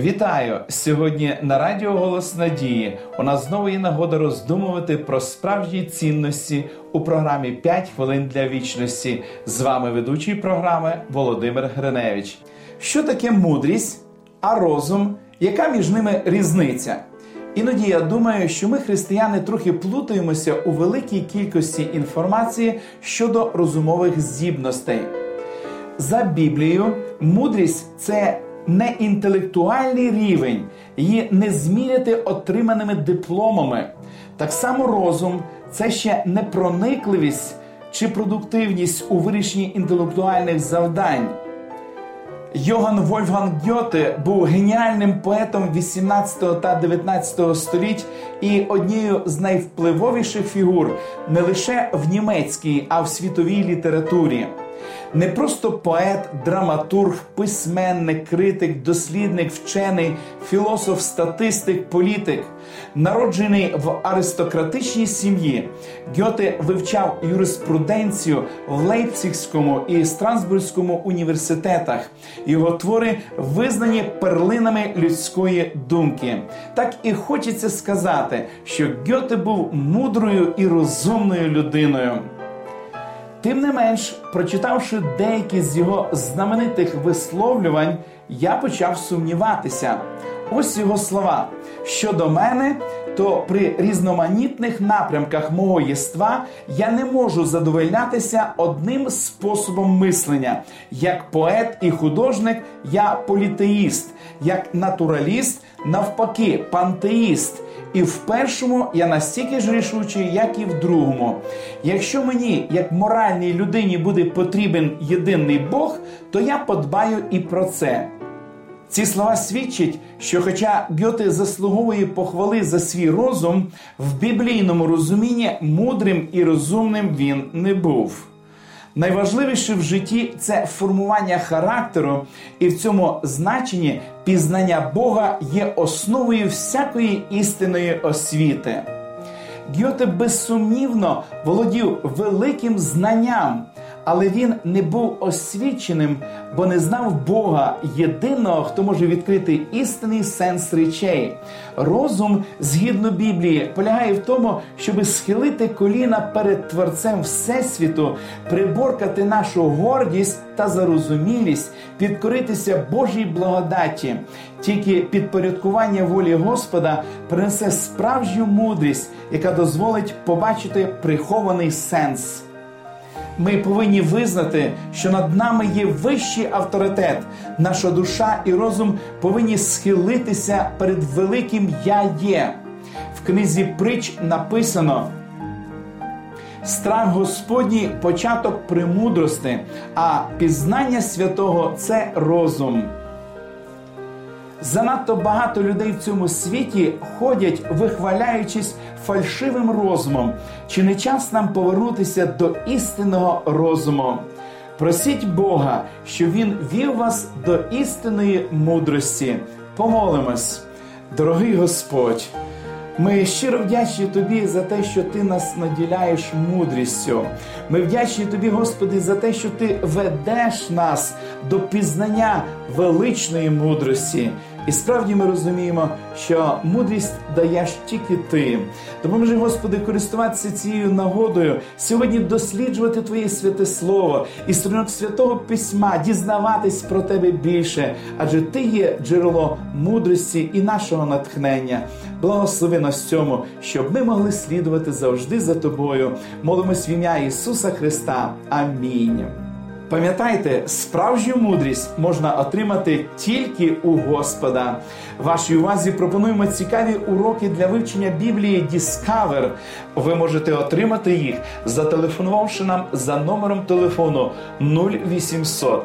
Вітаю сьогодні на Радіо Голос Надії. У нас знову є нагода роздумувати про справжні цінності у програмі «5 хвилин для вічності. З вами ведучий програми Володимир Гриневич. Що таке мудрість, а розум? Яка між ними різниця? Іноді я думаю, що ми, християни, трохи плутаємося у великій кількості інформації щодо розумових здібностей. За Біблією, мудрість це не інтелектуальний рівень, її не зміряти отриманими дипломами. Так само розум це ще не проникливість чи продуктивність у вирішенні інтелектуальних завдань. Йоган Вольфганг Гьоте був геніальним поетом 18 та 19 століть і однією з найвпливовіших фігур не лише в німецькій, а в світовій літературі не просто поет, драматург, письменник, критик, дослідник, вчений, філософ, статистик, політик. Народжений в аристократичній сім'ї, Гьоте вивчав юриспруденцію в Лейпцигському і Страсбурзькому університетах. Його твори визнані перлинами людської думки. Так і хочеться сказати, що Гьоте був мудрою і розумною людиною. Тим не менш, прочитавши деякі з його знаменитих висловлювань, я почав сумніватися. Ось його слова. Щодо мене, то при різноманітних напрямках мого єства я не можу задовольнятися одним способом мислення. Як поет і художник, я політеїст, як натураліст, навпаки, пантеїст. І в першому я настільки ж рішучий, як і в другому. Якщо мені, як моральній людині, буде потрібен єдиний Бог, то я подбаю і про це. Ці слова свідчать, що, хоча Гьоте заслуговує похвали за свій розум, в біблійному розумінні мудрим і розумним він не був. Найважливіше в житті це формування характеру, і в цьому значенні пізнання Бога є основою всякої істинної освіти. Гьоте безсумнівно володів великим знанням, але він не був освіченим, бо не знав Бога єдиного, хто може відкрити істинний сенс речей. Розум, згідно Біблії, полягає в тому, щоб схилити коліна перед Творцем Всесвіту, приборкати нашу гордість та зарозумілість, підкоритися Божій благодаті. Тільки підпорядкування волі Господа принесе справжню мудрість, яка дозволить побачити прихований сенс. Ми повинні визнати, що над нами є вищий авторитет. Наша душа і розум повинні схилитися перед великим Я є. В книзі притч написано. Страх Господній початок премудрости, а пізнання святого це розум. Занадто багато людей в цьому світі ходять, вихваляючись фальшивим розумом. Чи не час нам повернутися до істинного розуму? Просіть Бога, щоб Він вів вас до істинної мудрості. Помолимось, дорогий Господь. Ми щиро вдячні Тобі за те, що Ти нас наділяєш мудрістю. Ми вдячні Тобі, Господи, за те, що Ти ведеш нас до пізнання величної мудрості. І справді ми розуміємо, що мудрість даєш тільки ти. Допоможи, Господи, користуватися цією нагодою, сьогодні досліджувати Твоє святе Слово і сторінок святого письма, дізнаватись про тебе більше, адже Ти є джерело мудрості і нашого натхнення. Благослови нас цьому, щоб ми могли слідувати завжди за тобою. Молимось в ім'я Ісуса Христа. Амінь. Пам'ятайте, справжню мудрість можна отримати тільки у Господа. Вашій увазі пропонуємо цікаві уроки для вивчення Біблії Discover. Ви можете отримати їх, зателефонувавши нам за номером телефону 0800